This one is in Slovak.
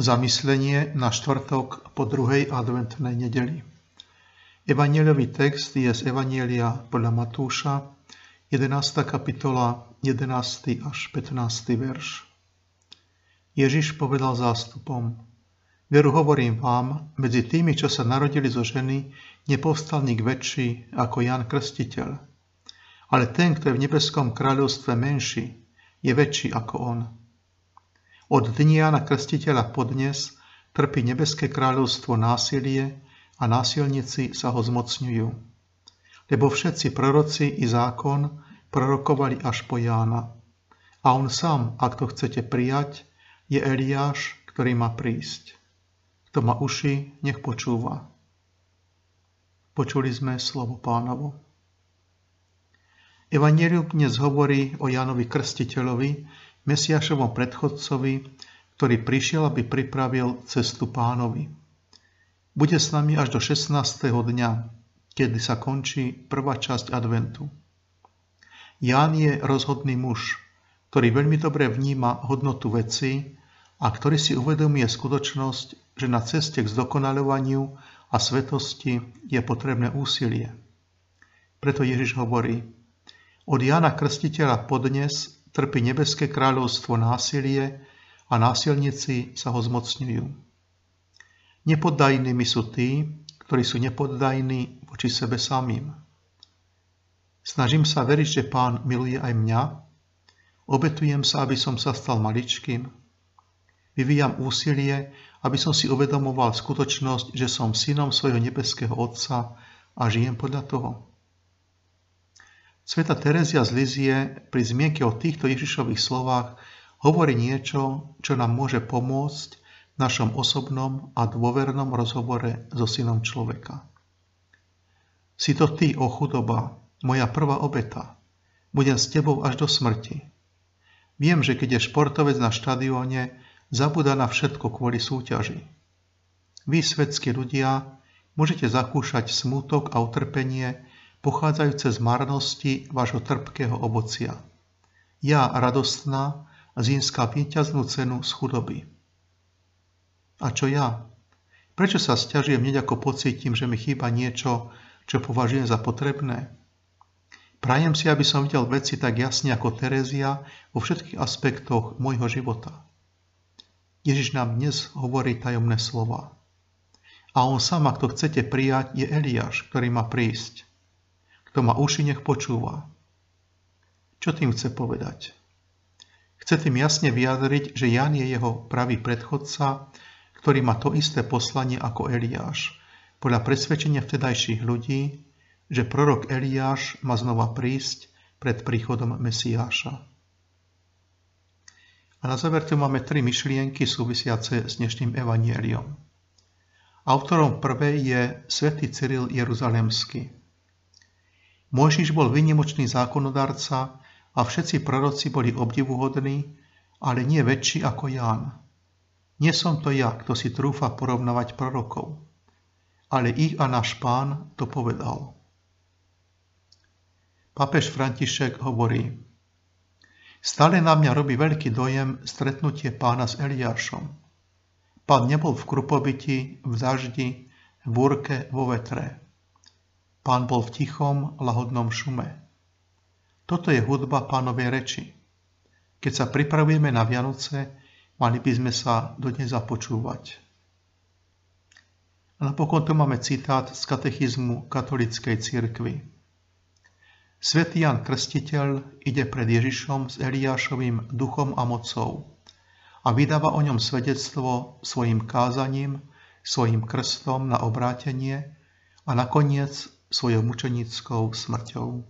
Zamyslenie na štvrtok po druhej adventnej nedeli. Evangeliový text je z Evangelia podľa Matúša, 11. kapitola, 11. až 15. verš. Ježiš povedal zástupom, Veru hovorím vám, medzi tými, čo sa narodili zo ženy, nepovstal nik väčší ako Jan Krstiteľ. Ale ten, kto je v nebeskom kráľovstve menší, je väčší ako on. Od dní Jana Krstiteľa podnes trpí nebeské kráľovstvo násilie a násilníci sa ho zmocňujú. Lebo všetci proroci i zákon prorokovali až po Jána. A on sám, ak to chcete prijať, je Eliáš, ktorý má prísť. Kto má uši, nech počúva. Počuli sme slovo pánovo. Evangelium dnes hovorí o Jánovi Krstiteľovi, Mesiašovom predchodcovi, ktorý prišiel, aby pripravil cestu pánovi. Bude s nami až do 16. dňa, kedy sa končí prvá časť adventu. Ján je rozhodný muž, ktorý veľmi dobre vníma hodnotu veci a ktorý si uvedomuje skutočnosť, že na ceste k zdokonaľovaniu a svetosti je potrebné úsilie. Preto Ježiš hovorí, od Jana Krstiteľa podnes trpí nebeské kráľovstvo násilie a násilníci sa ho zmocňujú. Nepoddajnými sú tí, ktorí sú nepoddajní voči sebe samým. Snažím sa veriť, že pán miluje aj mňa, obetujem sa, aby som sa stal maličkým, vyvíjam úsilie, aby som si uvedomoval skutočnosť, že som synom svojho nebeského Otca a žijem podľa toho. Sveta Terezia z Lizie pri zmienke o týchto Ježišových slovách hovorí niečo, čo nám môže pomôcť v našom osobnom a dôvernom rozhovore so synom človeka. Si to ty, o chudoba, moja prvá obeta. Budem s tebou až do smrti. Viem, že keď je športovec na štadióne, zabúda na všetko kvôli súťaži. Vy, svetskí ľudia, môžete zakúšať smútok a utrpenie, pochádzajúce z marnosti vášho trpkého ovocia. Ja, radostná, získa víťaznú cenu z chudoby. A čo ja? Prečo sa stiažujem hneď ako pocítim, že mi chýba niečo, čo považujem za potrebné? Prajem si, aby som videl veci tak jasne ako Terézia vo všetkých aspektoch môjho života. Ježiš nám dnes hovorí tajomné slova. A on sám, ak to chcete prijať, je Eliáš, ktorý má prísť. Kto má uši, nech počúva. Čo tým chce povedať? Chce tým jasne vyjadriť, že Jan je jeho pravý predchodca, ktorý má to isté poslanie ako Eliáš, podľa presvedčenia vtedajších ľudí, že prorok Eliáš má znova prísť pred príchodom Mesiáša. A na záver tu máme tri myšlienky súvisiace s dnešným evanieliom. Autorom prvej je svätý Cyril Jeruzalemský. Mojžiš bol vynimočný zákonodárca a všetci proroci boli obdivuhodní, ale nie väčší ako Ján. Nie som to ja, kto si trúfa porovnávať prorokov, ale ich a náš pán to povedal. Papež František hovorí, Stále na mňa robí veľký dojem stretnutie pána s Eliášom. Pán nebol v krupoviti, v daždi, v búrke, vo vetre. Pán bol v tichom, lahodnom šume. Toto je hudba pánovej reči. Keď sa pripravujeme na Vianoce, mali by sme sa do nej započúvať. A napokon tu máme citát z katechizmu katolickej cirkvi. Svetý Jan Krstiteľ ide pred Ježišom s Eliášovým duchom a mocou a vydáva o ňom svedectvo svojim kázaním, svojim krstom na obrátenie a nakoniec svojou mučenickou smrťou.